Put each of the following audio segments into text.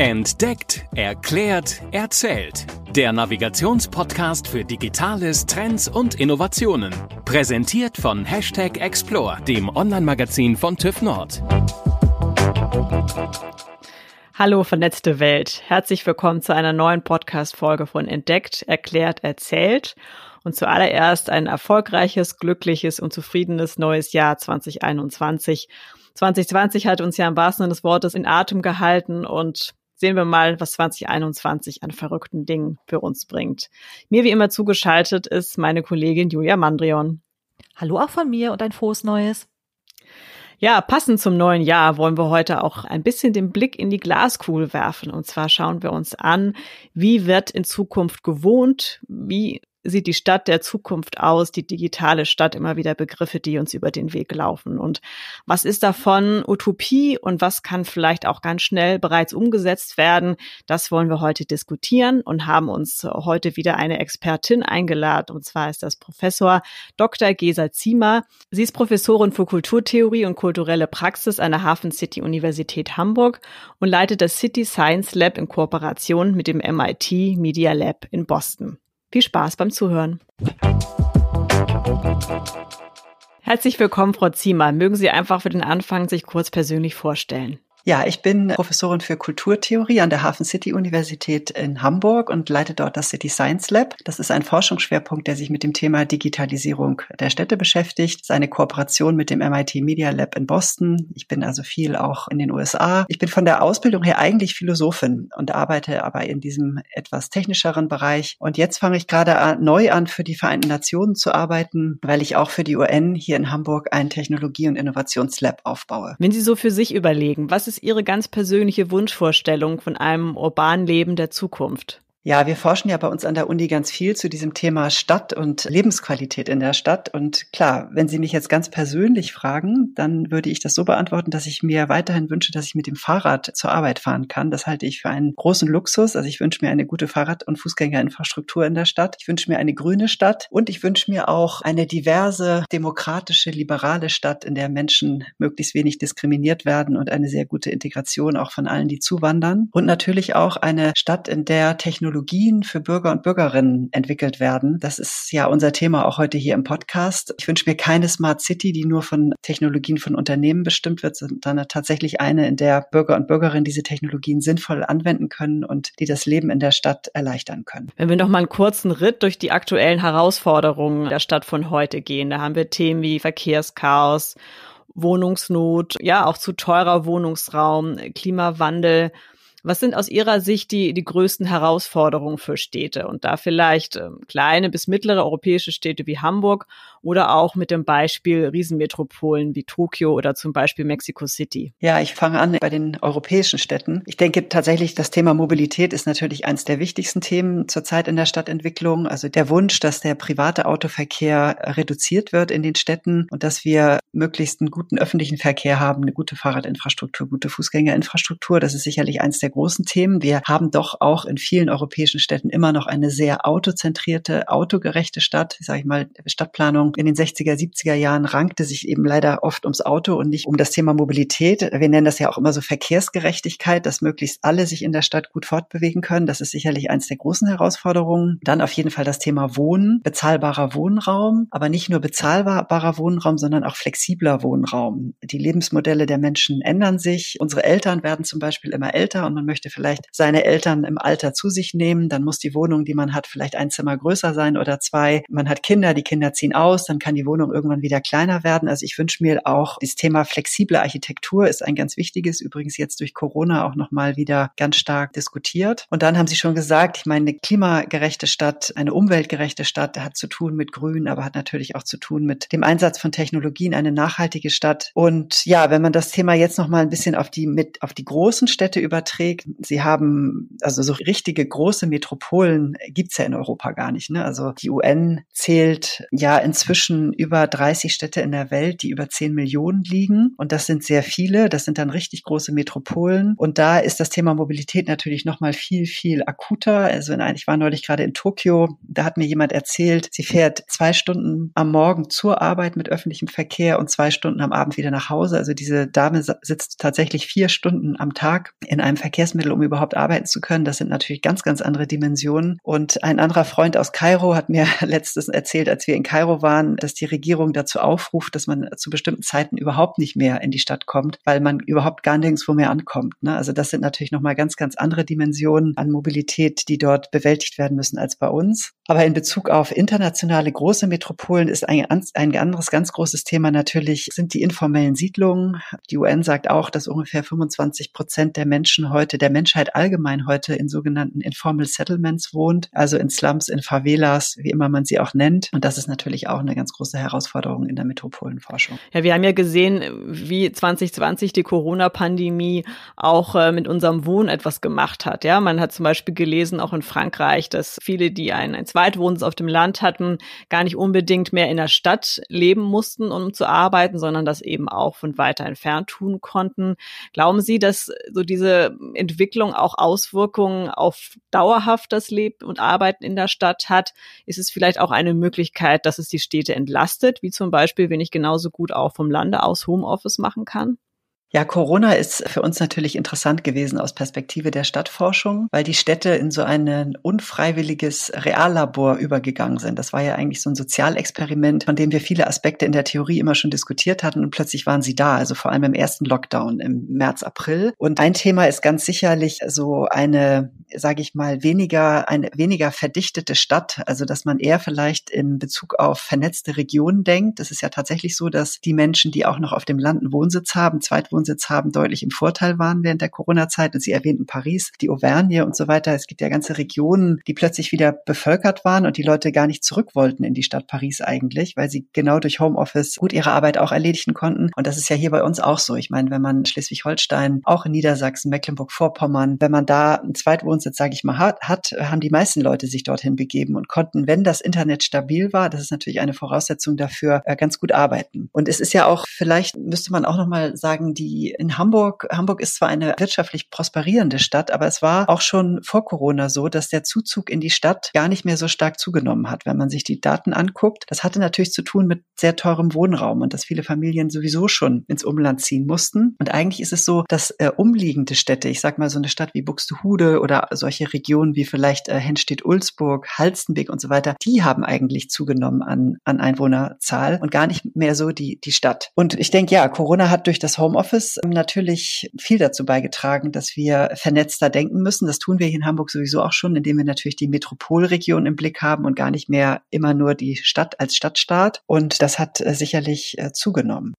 Entdeckt, erklärt, erzählt. Der Navigationspodcast für Digitales, Trends und Innovationen. Präsentiert von Hashtag Explore, dem Online-Magazin von TÜV Nord. Hallo vernetzte Welt. Herzlich willkommen zu einer neuen Podcast-Folge von Entdeckt, erklärt, erzählt. Und zuallererst ein erfolgreiches, glückliches und zufriedenes neues Jahr 2021. 2020 hat uns ja im wahrsten Sinne des Wortes in Atem gehalten und sehen wir mal, was 2021 an verrückten Dingen für uns bringt. Mir wie immer zugeschaltet ist meine Kollegin Julia Mandrion. Hallo auch von mir und ein frohes Neues. Ja, passend zum neuen Jahr wollen wir heute auch ein bisschen den Blick in die Glaskugel werfen. Und zwar schauen wir uns an, wie wird in Zukunft gewohnt, wie sieht die Stadt der Zukunft aus, die digitale Stadt, immer wieder Begriffe, die uns über den Weg laufen. Und was ist davon Utopie und was kann vielleicht auch ganz schnell bereits umgesetzt werden? Das wollen wir heute diskutieren und haben uns heute wieder eine Expertin eingeladen. Und zwar ist das Professor Dr. Gesa Ziemer. Sie ist Professorin für Kulturtheorie und kulturelle Praxis an der Hafen City Universität Hamburg und leitet das City Science Lab in Kooperation mit dem MIT Media Lab in Boston. Viel Spaß beim Zuhören. Herzlich willkommen, Frau Ziemer. Mögen Sie einfach für den Anfang sich kurz persönlich vorstellen? Ja, ich bin Professorin für Kulturtheorie an der Hafen City Universität in Hamburg und leite dort das City Science Lab. Das ist ein Forschungsschwerpunkt, der sich mit dem Thema Digitalisierung der Städte beschäftigt. Das ist eine Kooperation mit dem MIT Media Lab in Boston. Ich bin also viel auch in den USA. Ich bin von der Ausbildung her eigentlich Philosophin und arbeite aber in diesem etwas technischeren Bereich. Und jetzt fange ich gerade neu an, für die Vereinten Nationen zu arbeiten, weil ich auch für die UN hier in Hamburg ein Technologie- und Innovationslab aufbaue. Wenn Sie so für sich überlegen, was ist ist Ihre ganz persönliche Wunschvorstellung von einem urbanen Leben der Zukunft? Ja, wir forschen ja bei uns an der Uni ganz viel zu diesem Thema Stadt und Lebensqualität in der Stadt. Und klar, wenn Sie mich jetzt ganz persönlich fragen, dann würde ich das so beantworten, dass ich mir weiterhin wünsche, dass ich mit dem Fahrrad zur Arbeit fahren kann. Das halte ich für einen großen Luxus. Also ich wünsche mir eine gute Fahrrad- und Fußgängerinfrastruktur in der Stadt. Ich wünsche mir eine grüne Stadt und ich wünsche mir auch eine diverse, demokratische, liberale Stadt, in der Menschen möglichst wenig diskriminiert werden und eine sehr gute Integration auch von allen, die zuwandern. Und natürlich auch eine Stadt, in der Technologie Technologien für Bürger und Bürgerinnen entwickelt werden. Das ist ja unser Thema auch heute hier im Podcast. Ich wünsche mir keine Smart City, die nur von Technologien von Unternehmen bestimmt wird, sondern tatsächlich eine, in der Bürger und Bürgerinnen diese Technologien sinnvoll anwenden können und die das Leben in der Stadt erleichtern können. Wenn wir noch mal einen kurzen Ritt durch die aktuellen Herausforderungen der Stadt von heute gehen, da haben wir Themen wie Verkehrschaos, Wohnungsnot, ja auch zu teurer Wohnungsraum, Klimawandel. Was sind aus Ihrer Sicht die, die größten Herausforderungen für Städte? Und da vielleicht äh, kleine bis mittlere europäische Städte wie Hamburg oder auch mit dem Beispiel Riesenmetropolen wie Tokio oder zum Beispiel Mexico City? Ja, ich fange an bei den europäischen Städten. Ich denke tatsächlich, das Thema Mobilität ist natürlich eines der wichtigsten Themen zurzeit in der Stadtentwicklung. Also der Wunsch, dass der private Autoverkehr reduziert wird in den Städten und dass wir möglichst einen guten öffentlichen Verkehr haben, eine gute Fahrradinfrastruktur, gute Fußgängerinfrastruktur. Das ist sicherlich eines der großen Themen. Wir haben doch auch in vielen europäischen Städten immer noch eine sehr autozentrierte, autogerechte Stadt, sage ich mal, Stadtplanung Entwicklung in den 60er, 70er Jahren rankte sich eben leider oft ums Auto und nicht um das Thema Mobilität. Wir nennen das ja auch immer so Verkehrsgerechtigkeit, dass möglichst alle sich in der Stadt gut fortbewegen können. Das ist sicherlich eines der großen Herausforderungen. Dann auf jeden Fall das Thema Wohnen, bezahlbarer Wohnraum, aber nicht nur bezahlbarer Wohnraum, sondern auch flexibler Wohnraum. Die Lebensmodelle der Menschen ändern sich. Unsere Eltern werden zum Beispiel immer älter und man möchte vielleicht seine Eltern im Alter zu sich nehmen. Dann muss die Wohnung, die man hat, vielleicht ein Zimmer größer sein oder zwei. Man hat Kinder, die Kinder ziehen aus aus, dann kann die Wohnung irgendwann wieder kleiner werden. Also ich wünsche mir auch, das Thema flexible Architektur ist ein ganz wichtiges, übrigens jetzt durch Corona auch nochmal wieder ganz stark diskutiert. Und dann haben Sie schon gesagt, ich meine, eine klimagerechte Stadt, eine umweltgerechte Stadt hat zu tun mit Grün, aber hat natürlich auch zu tun mit dem Einsatz von Technologien, eine nachhaltige Stadt. Und ja, wenn man das Thema jetzt nochmal ein bisschen auf die, mit, auf die großen Städte überträgt, Sie haben, also so richtige große Metropolen gibt's ja in Europa gar nicht. Ne? Also die UN zählt ja inzwischen inzwischen über 30 Städte in der Welt, die über 10 Millionen liegen. Und das sind sehr viele. Das sind dann richtig große Metropolen. Und da ist das Thema Mobilität natürlich nochmal viel, viel akuter. Also ich war neulich gerade in Tokio. Da hat mir jemand erzählt, sie fährt zwei Stunden am Morgen zur Arbeit mit öffentlichem Verkehr und zwei Stunden am Abend wieder nach Hause. Also diese Dame sitzt tatsächlich vier Stunden am Tag in einem Verkehrsmittel, um überhaupt arbeiten zu können. Das sind natürlich ganz, ganz andere Dimensionen. Und ein anderer Freund aus Kairo hat mir letztes erzählt, als wir in Kairo waren, dass die Regierung dazu aufruft, dass man zu bestimmten Zeiten überhaupt nicht mehr in die Stadt kommt, weil man überhaupt gar nirgendwo mehr ankommt. Ne? Also das sind natürlich nochmal ganz, ganz andere Dimensionen an Mobilität, die dort bewältigt werden müssen als bei uns. Aber in Bezug auf internationale große Metropolen ist ein, ein anderes ganz großes Thema natürlich, sind die informellen Siedlungen. Die UN sagt auch, dass ungefähr 25 Prozent der Menschen heute, der Menschheit allgemein heute in sogenannten Informal Settlements wohnt, also in Slums, in Favelas, wie immer man sie auch nennt. Und das ist natürlich auch eine ganz große Herausforderung in der Metropolenforschung. Ja, wir haben ja gesehen, wie 2020 die Corona-Pandemie auch äh, mit unserem Wohnen etwas gemacht hat. Ja, man hat zum Beispiel gelesen, auch in Frankreich, dass viele, die einen, einen Zweitwohnsitz auf dem Land hatten, gar nicht unbedingt mehr in der Stadt leben mussten, um zu arbeiten, sondern das eben auch von weiter entfernt tun konnten. Glauben Sie, dass so diese Entwicklung auch Auswirkungen auf dauerhaft das Leben und Arbeiten in der Stadt hat? Ist es vielleicht auch eine Möglichkeit, dass es die Städte entlastet, wie zum Beispiel, wenn ich genauso gut auch vom Lande aus Homeoffice machen kann? Ja, Corona ist für uns natürlich interessant gewesen aus Perspektive der Stadtforschung, weil die Städte in so ein unfreiwilliges Reallabor übergegangen sind. Das war ja eigentlich so ein Sozialexperiment, von dem wir viele Aspekte in der Theorie immer schon diskutiert hatten und plötzlich waren sie da, also vor allem im ersten Lockdown im März, April. Und ein Thema ist ganz sicherlich so eine, sage ich mal, weniger, eine weniger verdichtete Stadt, also dass man eher vielleicht in Bezug auf vernetzte Regionen denkt. Es ist ja tatsächlich so, dass die Menschen, die auch noch auf dem Land einen Wohnsitz haben, Zweitwohnsitz Wohnsitz haben, deutlich im Vorteil waren während der Corona-Zeit. Und Sie erwähnten Paris, die Auvergne und so weiter. Es gibt ja ganze Regionen, die plötzlich wieder bevölkert waren und die Leute gar nicht zurück wollten in die Stadt Paris eigentlich, weil sie genau durch Homeoffice gut ihre Arbeit auch erledigen konnten. Und das ist ja hier bei uns auch so. Ich meine, wenn man Schleswig-Holstein, auch in Niedersachsen, Mecklenburg-Vorpommern, wenn man da einen Zweitwohnsitz, sage ich mal, hat, hat, haben die meisten Leute sich dorthin begeben und konnten, wenn das Internet stabil war, das ist natürlich eine Voraussetzung dafür, äh, ganz gut arbeiten. Und es ist ja auch, vielleicht müsste man auch nochmal sagen, die die in Hamburg, Hamburg ist zwar eine wirtschaftlich prosperierende Stadt, aber es war auch schon vor Corona so, dass der Zuzug in die Stadt gar nicht mehr so stark zugenommen hat. Wenn man sich die Daten anguckt, das hatte natürlich zu tun mit sehr teurem Wohnraum und dass viele Familien sowieso schon ins Umland ziehen mussten. Und eigentlich ist es so, dass äh, umliegende Städte, ich sag mal so eine Stadt wie Buxtehude oder solche Regionen wie vielleicht äh, Henstedt-Ulzburg, Halstenbeck und so weiter, die haben eigentlich zugenommen an, an Einwohnerzahl und gar nicht mehr so die, die Stadt. Und ich denke, ja, Corona hat durch das Homeoffice Homeoffice natürlich viel dazu beigetragen, dass wir vernetzter denken müssen. Das tun wir hier in Hamburg sowieso auch schon, indem wir natürlich die Metropolregion im Blick haben und gar nicht mehr immer nur die Stadt als Stadtstaat. Und das hat äh, sicherlich äh, zugenommen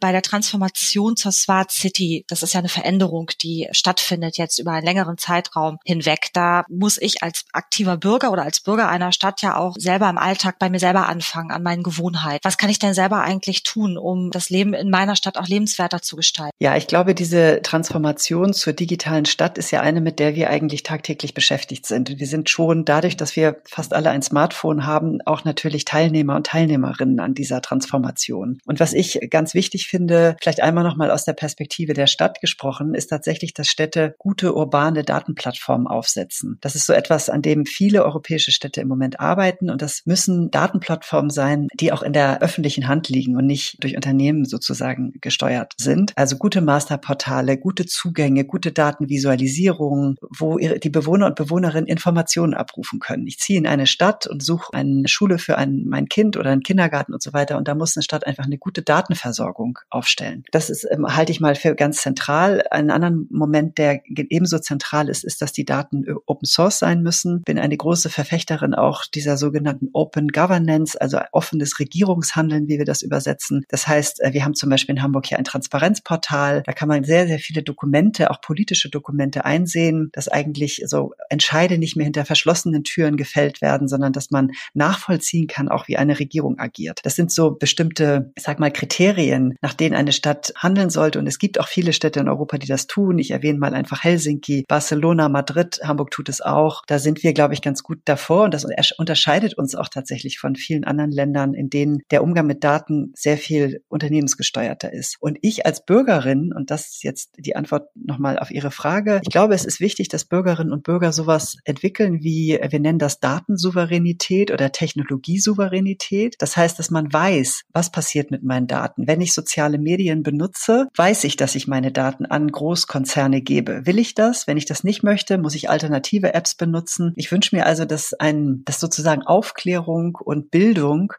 bei der Transformation zur Smart City, das ist ja eine Veränderung, die stattfindet jetzt über einen längeren Zeitraum hinweg. Da muss ich als aktiver Bürger oder als Bürger einer Stadt ja auch selber im Alltag bei mir selber anfangen, an meinen Gewohnheiten. Was kann ich denn selber eigentlich tun, um das Leben in meiner Stadt auch lebenswerter zu gestalten? Ja, ich glaube, diese Transformation zur digitalen Stadt ist ja eine, mit der wir eigentlich tagtäglich beschäftigt sind. Wir sind schon dadurch, dass wir fast alle ein Smartphone haben, auch natürlich Teilnehmer und Teilnehmerinnen an dieser Transformation. Und was ich ganz wichtig finde, vielleicht einmal nochmal aus der Perspektive der Stadt gesprochen, ist tatsächlich, dass Städte gute urbane Datenplattformen aufsetzen. Das ist so etwas, an dem viele europäische Städte im Moment arbeiten und das müssen Datenplattformen sein, die auch in der öffentlichen Hand liegen und nicht durch Unternehmen sozusagen gesteuert sind. Also gute Masterportale, gute Zugänge, gute Datenvisualisierung, wo die Bewohner und Bewohnerinnen Informationen abrufen können. Ich ziehe in eine Stadt und suche eine Schule für ein, mein Kind oder einen Kindergarten und so weiter und da muss eine Stadt einfach eine gute Datenversorgung aufstellen. Das ist, ähm, halte ich mal für ganz zentral. Ein anderer Moment, der ebenso zentral ist, ist, dass die Daten äh, Open Source sein müssen. Bin eine große Verfechterin auch dieser sogenannten Open Governance, also offenes Regierungshandeln, wie wir das übersetzen. Das heißt, äh, wir haben zum Beispiel in Hamburg hier ein Transparenzportal. Da kann man sehr, sehr viele Dokumente, auch politische Dokumente einsehen, dass eigentlich so Entscheide nicht mehr hinter verschlossenen Türen gefällt werden, sondern dass man nachvollziehen kann, auch wie eine Regierung agiert. Das sind so bestimmte, ich sag mal, Kriterien, nach denen eine Stadt handeln sollte. Und es gibt auch viele Städte in Europa, die das tun. Ich erwähne mal einfach Helsinki, Barcelona, Madrid, Hamburg tut es auch. Da sind wir, glaube ich, ganz gut davor. Und das unterscheidet uns auch tatsächlich von vielen anderen Ländern, in denen der Umgang mit Daten sehr viel unternehmensgesteuerter ist. Und ich als Bürgerin, und das ist jetzt die Antwort nochmal auf Ihre Frage, ich glaube, es ist wichtig, dass Bürgerinnen und Bürger sowas entwickeln wie, wir nennen das Datensouveränität oder Technologiesouveränität. Das heißt, dass man weiß, was passiert mit meinen Daten. Wenn ich soziale Medien benutze, weiß ich, dass ich meine Daten an Großkonzerne gebe. Will ich das? Wenn ich das nicht möchte, muss ich alternative Apps benutzen. Ich wünsche mir also, dass ein, dass sozusagen Aufklärung und Bildung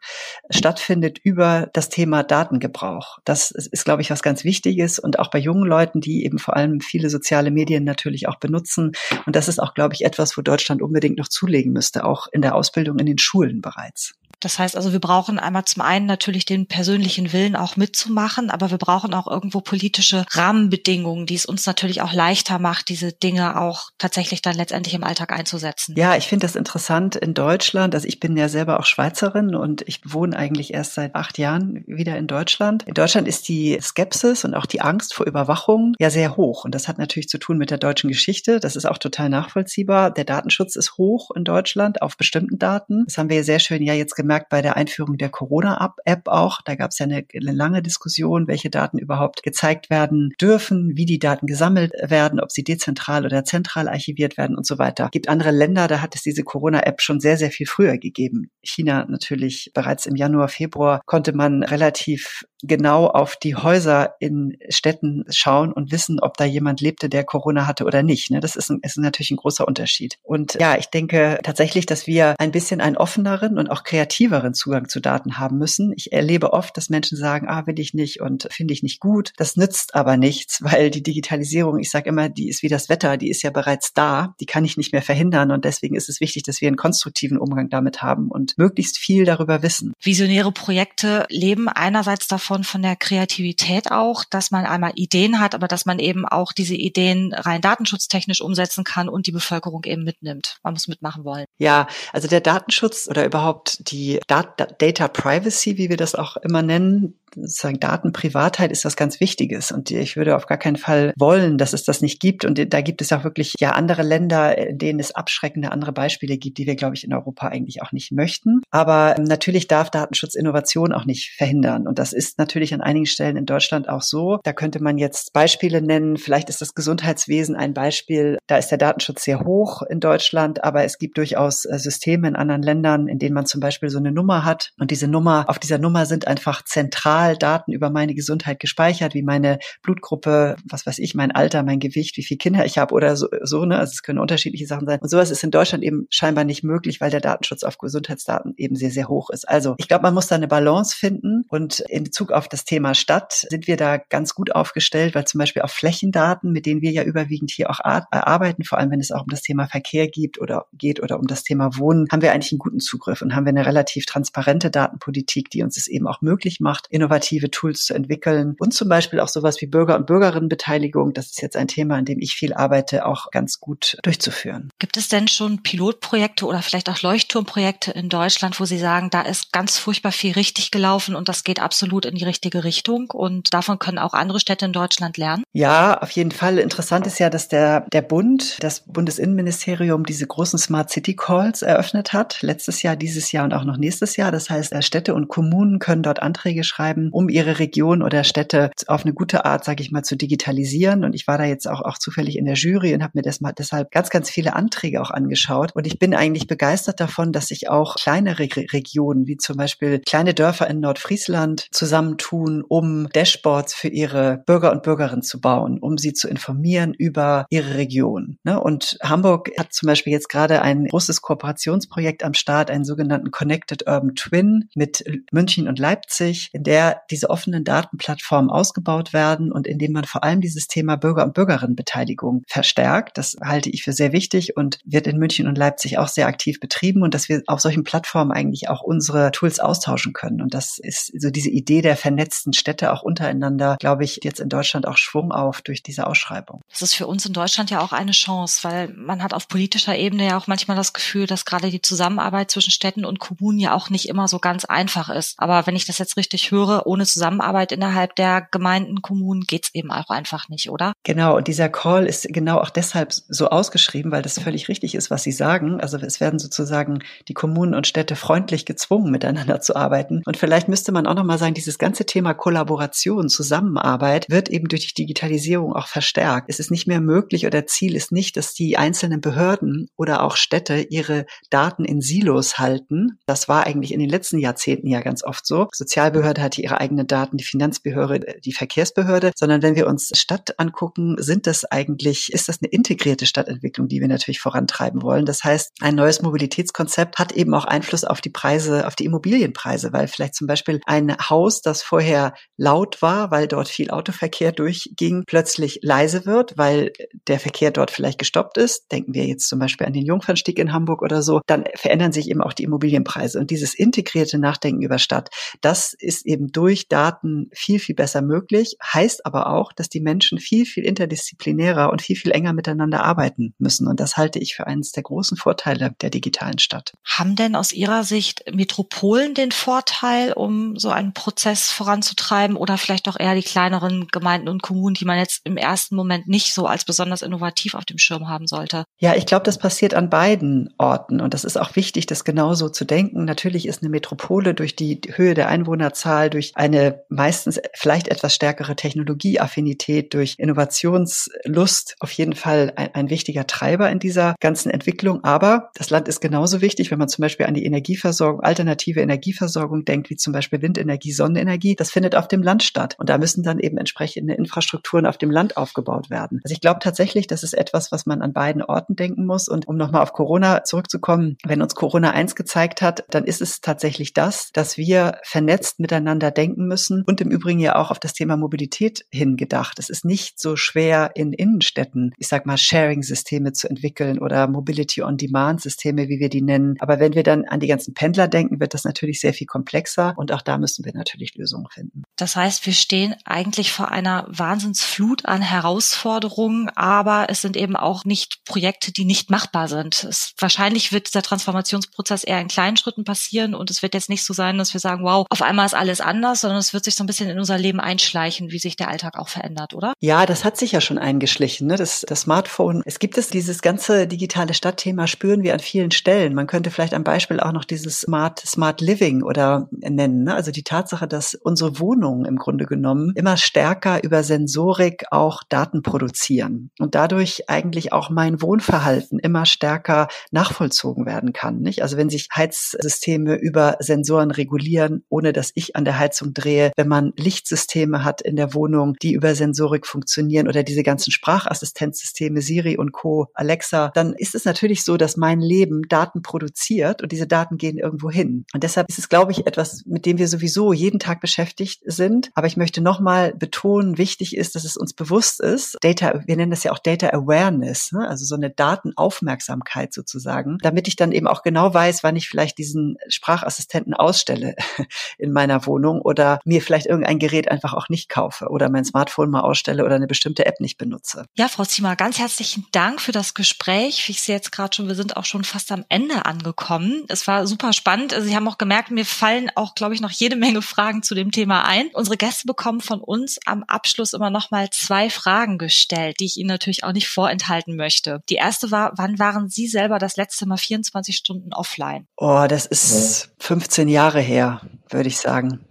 stattfindet über das Thema Datengebrauch. Das ist, glaube ich, was ganz Wichtiges und auch bei jungen Leuten, die eben vor allem viele soziale Medien natürlich auch benutzen. Und das ist auch, glaube ich, etwas, wo Deutschland unbedingt noch zulegen müsste, auch in der Ausbildung in den Schulen bereits. Das heißt also, wir brauchen einmal zum einen natürlich den persönlichen Willen auch mitzumachen, aber wir brauchen auch irgendwo politische Rahmenbedingungen, die es uns natürlich auch leichter macht, diese Dinge auch tatsächlich dann letztendlich im Alltag einzusetzen. Ja, ich finde das interessant in Deutschland. Also ich bin ja selber auch Schweizerin und ich wohne eigentlich erst seit acht Jahren wieder in Deutschland. In Deutschland ist die Skepsis und auch die Angst vor Überwachung ja sehr hoch. Und das hat natürlich zu tun mit der deutschen Geschichte. Das ist auch total nachvollziehbar. Der Datenschutz ist hoch in Deutschland auf bestimmten Daten. Das haben wir ja sehr schön ja jetzt gemerkt bei der Einführung der Corona-App auch. Da gab es ja eine, eine, lange Diskussion, welche Daten überhaupt gezeigt werden dürfen, wie die Daten gesammelt werden, ob sie dezentral oder zentral archiviert werden und so weiter. Es gibt andere Länder, da hat es diese Corona-App schon sehr, sehr viel früher gegeben. China natürlich bereits im Januar, Februar konnte man relativ genau auf die Häuser in Städten schauen und wissen, ob da jemand lebte, der Corona hatte oder nicht. Ne? Das ist, ein, ist natürlich ein großer Unterschied. Und ja, ich denke tatsächlich, dass wir ein bisschen einen offeneren und auch kreativeren Zugang zu Daten haben müssen. Ich erlebe oft, dass Menschen sagen, ah, will ich nicht und finde ich nicht gut. Das nützt aber nichts, weil die Digitalisierung, ich sage immer, die ist wie das Wetter, die ist ja bereits da, die kann ich nicht mehr verhindern. Und deswegen ist es wichtig, dass wir einen konstruktiven Umgang damit haben und möglichst viel darüber wissen. Visionäre Projekte leben einerseits davon, von der Kreativität auch, dass man einmal Ideen hat, aber dass man eben auch diese Ideen rein datenschutztechnisch umsetzen kann und die Bevölkerung eben mitnimmt. Man muss mitmachen wollen. Ja, also der Datenschutz oder überhaupt die Data Privacy, wie wir das auch immer nennen, sozusagen Datenprivatheit ist was ganz Wichtiges. Und ich würde auf gar keinen Fall wollen, dass es das nicht gibt. Und da gibt es auch wirklich ja andere Länder, in denen es abschreckende andere Beispiele gibt, die wir, glaube ich, in Europa eigentlich auch nicht möchten. Aber natürlich darf Datenschutz Innovation auch nicht verhindern. Und das ist natürlich an einigen Stellen in Deutschland auch so. Da könnte man jetzt Beispiele nennen. Vielleicht ist das Gesundheitswesen ein Beispiel. Da ist der Datenschutz sehr hoch in Deutschland, aber es gibt durchaus äh, Systeme in anderen Ländern, in denen man zum Beispiel so eine Nummer hat. Und diese Nummer, auf dieser Nummer sind einfach zentral Daten über meine Gesundheit gespeichert, wie meine Blutgruppe, was weiß ich, mein Alter, mein Gewicht, wie viele Kinder ich habe oder so, so ne? Also es können unterschiedliche Sachen sein. Und sowas ist in Deutschland eben scheinbar nicht möglich, weil der Datenschutz auf Gesundheitsdaten eben sehr, sehr hoch ist. Also ich glaube, man muss da eine Balance finden. Und in Bezug auf das Thema Stadt sind wir da ganz gut aufgestellt, weil zum Beispiel auf Flächendaten, mit denen wir ja überwiegend hier auch arbeiten, vor allem wenn es auch um das Thema Verkehr gibt oder geht oder um das Thema Wohnen, haben wir eigentlich einen guten Zugriff und haben wir eine relativ transparente Datenpolitik, die uns es eben auch möglich macht, innovative Tools zu entwickeln und zum Beispiel auch sowas wie Bürger- und Bürgerinnenbeteiligung, das ist jetzt ein Thema, an dem ich viel arbeite, auch ganz gut durchzuführen. Gibt es denn schon Pilotprojekte oder vielleicht auch Leuchtturmprojekte in Deutschland, wo Sie sagen, da ist ganz furchtbar viel richtig gelaufen und das geht absolut in die richtige Richtung und davon können auch andere Städte in Deutschland lernen? Ja, auf jeden Fall. Interessant ist ja, dass der, der Bund, das Bundesinnenministerium diese großen Smart City Calls eröffnet hat, letztes Jahr, dieses Jahr und auch noch nächstes Jahr. Das heißt, Städte und Kommunen können dort Anträge schreiben, um ihre Region oder Städte auf eine gute Art, sage ich mal, zu digitalisieren. Und ich war da jetzt auch, auch zufällig in der Jury und habe mir das mal deshalb ganz, ganz viele Anträge auch angeschaut. Und ich bin eigentlich begeistert davon, dass sich auch kleinere Regionen, wie zum Beispiel kleine Dörfer in Nordfriesland, zusammentun, um Dashboards für ihre Bürger und Bürgerinnen zu bauen, um sie zu informieren über ihre Region. Ne? Und Hamburg hat zum Beispiel jetzt gerade ein großes Kooperationsprojekt am Start, einen sogenannten Connected Urban Twin mit München und Leipzig, in der diese offenen Datenplattformen ausgebaut werden und indem man vor allem dieses Thema Bürger- und Bürgerinnenbeteiligung verstärkt. Das halte ich für sehr wichtig und wird in München und Leipzig auch sehr aktiv betrieben und dass wir auf solchen Plattformen eigentlich auch unsere Tools austauschen können. Und das ist so diese Idee der vernetzten Städte auch untereinander, glaube ich, jetzt in Deutschland auch Schwung auf durch diese Ausschreibung. Das ist für uns in Deutschland ja auch eine Chance, weil man hat auf politischer Ebene ja auch manchmal das Gefühl, dass gerade die Zusammenarbeit zwischen Städten und Kommunen ja auch nicht immer so ganz einfach ist. Aber wenn ich das jetzt richtig höre, ohne Zusammenarbeit innerhalb der Gemeinden, Kommunen geht's eben auch einfach nicht, oder? Genau, und dieser Call ist genau auch deshalb so ausgeschrieben, weil das völlig richtig ist, was Sie sagen. Also es werden sozusagen die Kommunen und Städte freundlich gezwungen, miteinander zu arbeiten. Und vielleicht müsste man auch nochmal sagen, dieses ganze Thema Kollaboration, Zusammenarbeit wird eben durch die Digitalisierung auch verstärkt. Es ist nicht mehr möglich oder Ziel ist nicht, dass die einzelnen Behörden oder auch Städte ihre Daten in Silos halten. Das war eigentlich in den letzten Jahrzehnten ja ganz oft so. Sozialbehörde hatte ihre eigenen Daten, die Finanzbehörde, die Verkehrsbehörde, sondern wenn wir uns Stadt angucken, sind das eigentlich, ist das eine integrierte Stadtentwicklung, die wir natürlich vorantreiben wollen. Das heißt, ein neues Mobilitätskonzept hat eben auch Einfluss auf die Preise, auf die Immobilienpreise, weil vielleicht zum Beispiel ein Haus, das vorher laut war, weil dort viel Autoverkehr durchging, plötzlich leise wird, weil der Verkehr dort vielleicht gestoppt ist. Denken wir jetzt zum Beispiel an den Jungfernstieg in Hamburg oder so. Dann verändern sich eben auch die Immobilienpreise. Und dieses integrierte Nachdenken über Stadt, das ist eben durch Daten viel, viel besser möglich, heißt aber auch, dass die Menschen viel, viel interdisziplinärer und viel, viel enger miteinander arbeiten müssen. Und das halte ich für eines der großen Vorteile der digitalen Stadt. Haben denn aus Ihrer Sicht Metropolen den Vorteil, um so einen Prozess voranzutreiben oder vielleicht auch eher die kleineren Gemeinden und Kommunen, die man jetzt im ersten Moment nicht so als besonders innovativ auf dem Schirm haben sollte? Ja, ich glaube, das passiert an beiden Orten und das ist auch wichtig, das genauso zu denken. Natürlich ist eine Metropole durch die Höhe der Einwohnerzahl, durch eine meistens vielleicht etwas stärkere Technologieaffinität, durch Innovationslust auf jeden Fall ein, ein wichtiger Treiber in dieser ganzen Entwicklung. Aber das Land ist genauso wichtig, wenn man zum Beispiel an die Energieversorgung, alternative Energieversorgung denkt, wie zum Beispiel Windenergie, Sonnenenergie. Das findet auf dem Land statt. Und da müssen dann eben entsprechende Infrastrukturen auf dem Land aufgebaut werden. Also ich glaube tatsächlich, das ist etwas, was man an beiden Orten denken muss. Und um nochmal auf Corona zurückzukommen, wenn uns Corona eins gezeigt hat, dann ist es tatsächlich das, dass wir vernetzt miteinander denken müssen und im Übrigen ja auch auf das Thema Mobilität hingedacht. Es ist nicht so schwer in Innenstädten, ich sag mal, Sharing-Systeme zu entwickeln oder Mobility-on-Demand-Systeme, wie wir die nennen. Aber wenn wir dann an die ganzen Pendler denken, wird das natürlich sehr viel komplexer und auch da müssen wir natürlich Lösungen finden. Das heißt, wir stehen eigentlich vor einer Wahnsinnsflut an Herausforderungen, aber es sind eben auch nicht Projekte, die nicht machbar sind. Es, wahrscheinlich wird dieser Transformationsprozess eher in kleinen Schritten passieren und es wird jetzt nicht so sein, dass wir sagen, wow, auf einmal ist alles anders, sondern es wird sich so ein bisschen in unser Leben einschleichen, wie sich der Alltag auch verändert, oder? Ja, das hat sich ja schon eingeschlichen. Ne? Das, das Smartphone. Es gibt es dieses ganze digitale Stadtthema spüren wir an vielen Stellen. Man könnte vielleicht am Beispiel auch noch dieses Smart Smart Living oder nennen. Ne? Also die Tatsache, dass unsere Wohnungen im Grunde genommen immer stärker über Sensorik auch Daten produzieren und dadurch eigentlich auch mein Wohnverhalten immer stärker nachvollzogen werden kann. Nicht? Also wenn sich Heizsysteme über Sensoren regulieren, ohne dass ich an der Heizung drehe, wenn man Lichtsysteme hat in der Wohnung, die über Sensorik funktionieren oder diese ganzen Sprachassistenzsysteme Siri und Co, Alexa, dann ist es natürlich so, dass mein Leben Daten produziert und diese Daten gehen irgendwo hin. Und deshalb ist es, glaube ich, etwas, mit dem wir sowieso jeden Tag beschäftigt sind. Aber ich möchte nochmal betonen, wichtig ist, dass es uns bewusst ist, Data, wir nennen das ja auch Data Awareness, ne? also so eine Datenaufmerksamkeit sozusagen, damit ich dann eben auch genau weiß, wann ich vielleicht diesen Sprachassistenten ausstelle in meiner Wohnung oder mir vielleicht irgendein Gerät einfach auch nicht kaufe oder mein Smartphone mal ausstelle oder eine bestimmte App nicht benutze. Ja, Frau Ziemer, ganz herzlichen Dank für das Gespräch. Ich sehe jetzt gerade schon, wir sind auch schon fast am Ende angekommen. Es war super spannend. Also Sie haben auch gemerkt, mir fallen auch, glaube ich, noch jede Menge Fragen zu dem Thema ein. Unsere Gäste bekommen von uns am Abschluss immer noch mal zwei Fragen gestellt, die ich Ihnen natürlich auch nicht vorenthalten möchte. Die erste war, wann waren Sie selber das letzte Mal 24 Stunden offline? Oh, das ist 15 Jahre her, würde ich sagen.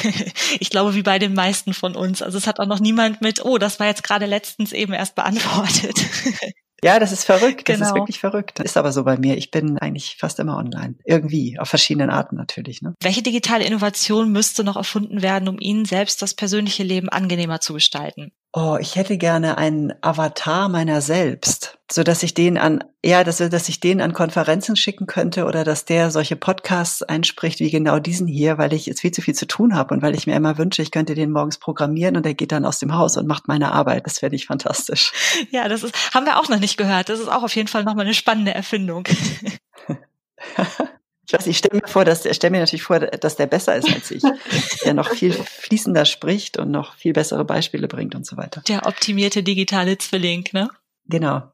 ich glaube, wie bei den meisten von uns. Also es hat auch noch niemand mit, oh, das war jetzt gerade letztens eben erst beantwortet. Ja, das ist verrückt. Das genau. ist wirklich verrückt. Ist aber so bei mir. Ich bin eigentlich fast immer online. Irgendwie. Auf verschiedenen Arten natürlich. Ne? Welche digitale Innovation müsste noch erfunden werden, um Ihnen selbst das persönliche Leben angenehmer zu gestalten? Oh, ich hätte gerne einen Avatar meiner selbst, so dass ich den an, ja, dass, dass ich den an Konferenzen schicken könnte oder dass der solche Podcasts einspricht wie genau diesen hier, weil ich jetzt viel zu viel zu tun habe und weil ich mir immer wünsche, ich könnte den morgens programmieren und er geht dann aus dem Haus und macht meine Arbeit. Das fände ich fantastisch. Ja, das ist, haben wir auch noch nicht gehört. Das ist auch auf jeden Fall nochmal eine spannende Erfindung. Ich weiß, ich stelle mir vor, dass ich stelle mir natürlich vor, dass der besser ist als ich, der noch viel fließender spricht und noch viel bessere Beispiele bringt und so weiter. Der optimierte digitale Zwilling, ne? Genau.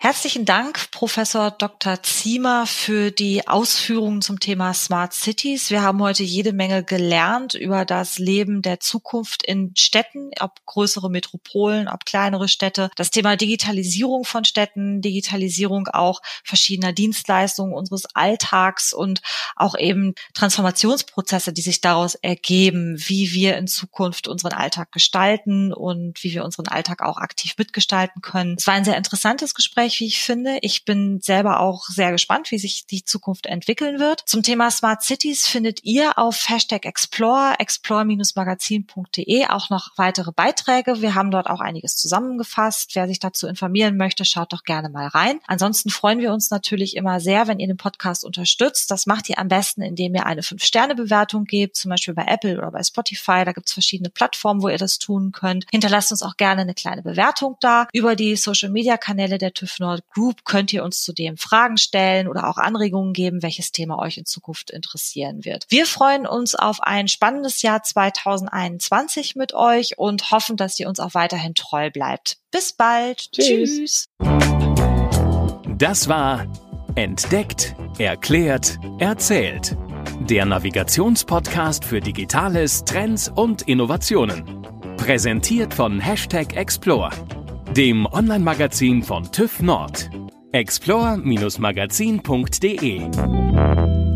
Herzlichen Dank, Professor Dr. Ziemer, für die Ausführungen zum Thema Smart Cities. Wir haben heute jede Menge gelernt über das Leben der Zukunft in Städten, ob größere Metropolen, ob kleinere Städte. Das Thema Digitalisierung von Städten, Digitalisierung auch verschiedener Dienstleistungen unseres Alltags und auch eben Transformationsprozesse, die sich daraus ergeben, wie wir in Zukunft unseren Alltag gestalten und wie wir unseren Alltag auch aktiv mitgestalten können. Es war ein sehr interessantes Gespräch erfolgreich, wie ich finde. Ich bin selber auch sehr gespannt, wie sich die Zukunft entwickeln wird. Zum Thema Smart Cities findet ihr auf Hashtag Explore, explore-magazin.de auch noch weitere Beiträge. Wir haben dort auch einiges zusammengefasst. Wer sich dazu informieren möchte, schaut doch gerne mal rein. Ansonsten freuen wir uns natürlich immer sehr, wenn ihr den Podcast unterstützt. Das macht ihr am besten, indem ihr eine 5-Sterne-Bewertung gebt, zum Beispiel bei Apple oder bei Spotify. Da gibt es verschiedene Plattformen, wo ihr das tun könnt. Hinterlasst uns auch gerne eine kleine Bewertung da. Über die Social-Media-Kanäle der TÜV Nord Group könnt ihr uns zudem Fragen stellen oder auch Anregungen geben, welches Thema euch in Zukunft interessieren wird. Wir freuen uns auf ein spannendes Jahr 2021 mit euch und hoffen, dass ihr uns auch weiterhin treu bleibt. Bis bald. Tschüss. Tschüss. Das war Entdeckt, Erklärt, Erzählt. Der Navigationspodcast für Digitales, Trends und Innovationen. Präsentiert von Hashtag Explore dem Online-Magazin von TÜV Nord. explore-magazin.de